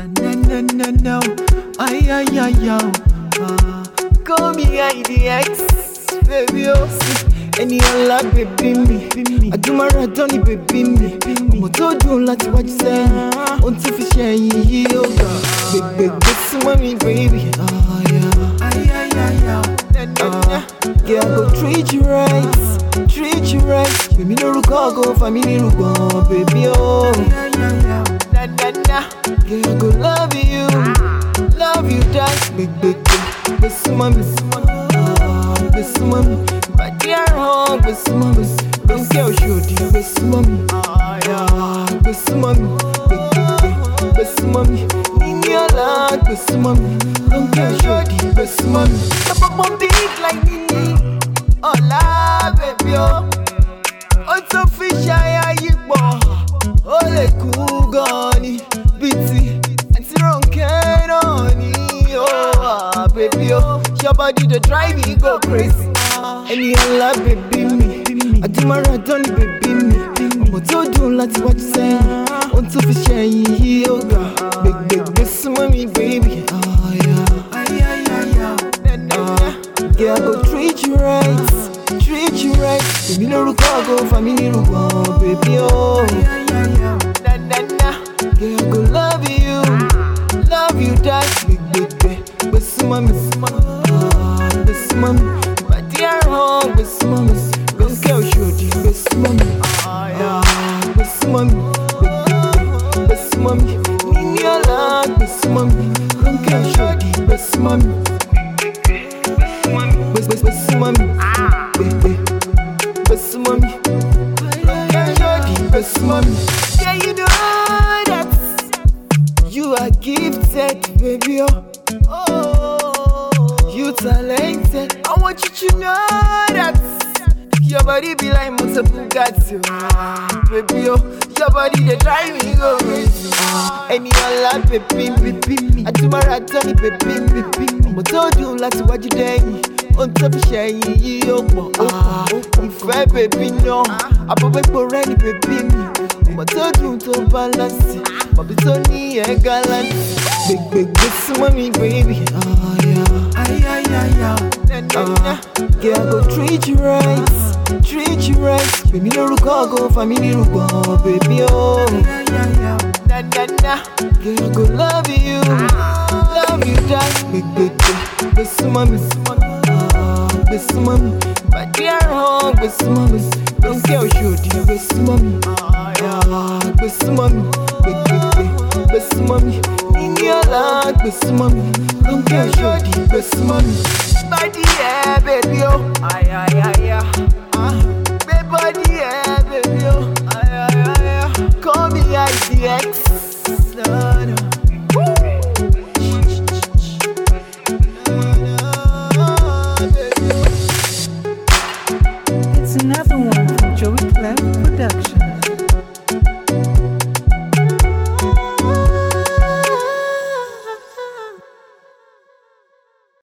Na na na na na, ay ay ay ay. Ah, call me IDX, baby oh. Ẹni ọ̀la bèbí mi, àdúmọ̀ràn dán ní bèbí mi. Ọmọ tó dùn láti wájú sẹ́yìn, ohun tó fi ṣe ẹ̀yìn yìí ó ga. Gbègbègbè súnmọ́ mi, baby. Ah, yeah. Ah, yeah, I go treat you right, treat you right. Èmi lórúkọ ọgọ fàmílì rúgbọ̀n, baby oh. Na na, yeah, go love you, love you just big, big die. Gbègbègbè, gbé súnmọ́ mi, ah, gbé súnmọ́ mi. Bàdí àrùn, gbé súnmọ́ mi. Lóńkẹ́ Òṣòdì, gbé súnmọ́ mi, ah, gbé súnmọ́ mi. Gbègbègbè, gbé súnmọ́ mi. Níní ọ̀la, gbé súnmọ́ mi. Lóńkẹ́ Òṣòdì, gbé súnmọ́ mi. Lọ́pọ̀pọ̀ big like Níní, ọ̀la bèbí Your body dey drive me go crazy. Any Ẹni ọ̀la bèbí mi, àdúmọ̀ràn dán ní bèbí mi. Ọmọ tó dùn láti wájú sẹ́yìn, ohun tó fi ṣe ẹ̀yìn yìí ó ga. Gbègbègbè súnmọ́ mi, baby. Ah, yeah. Ah, yeah, I go treat you right, treat you right. Èmi lórúkọ ọgọ fàmílì rúgbọ̀n, baby oh. Na na na, yeah, I go love you, love you die. Gbègbègbè, gbé súnmọ́ mi, ah, gbé súnmọ́ mi. Bàdí àrùn, gbé súnmọ́ mi. Lóńkẹ́ Òṣòdì, gbé súnmọ́ mi, ah, mi. Níní ọ̀la, gbé súnmọ́ mi. Lóńkẹ́ Òṣòdì, gbé súnmọ́ mi. Gbé gbé gbé súnmọ́ mi. Gbègbè, gbé súnmọ́ mi. Lóńkẹ́ Òṣòdì, gbé súnmọ́ mi. Yeah, you know that you are gifted, baby. Oh you talented. I want you to know that your body be like Bugatti, oh, baby. Oh, your body they drive me go crazy. Ẹni ọ̀la bèbí bèbí mi, àtúmọ̀ra tán ni bèbí bèbí mi. Ọmọ tó dùn láti wájú dẹ́yìn, ohun tó fi ṣẹ̀yìn yìí ó pọ̀. Ìfẹ́ bèbí náà, àbọ̀bẹ́pọ̀ rẹ̀ ni bèbí mi. Ọmọ tó dùn tó balance, bọ̀bí tó ní ẹ̀ gallant. Gbègbègbè súnmọ́ mi, baby. Ah, yeah. Uh, yeah, I go treat you right, treat you right. Èmi lórúkọ ọgọ fàmílì rúgbọ̀n, baby oh. Na na na, yeah, go love you, love you die. Gbègbègbè, gbé súnmọ́ mi, ah, gbé súnmọ́ mi. Bàdí àrùn, gbé súnmọ́ mi. Lóńkẹ́ Òṣòdì, gbé súnmọ́ mi, ah, gbé súnmọ́ mi. Gbègbègbè, gbé súnmọ́ mi. Níní ọ̀la, gbé súnmọ́ mi. Lóńkẹ́ Òṣòdì, gbé súnmọ́ mi. Body yeah, baby oh, ay ay ay ay. Ah, baby body yeah, baby oh, ay ay ay ay. Call me IDX. No, no. It's another one from Joey Clef Productions.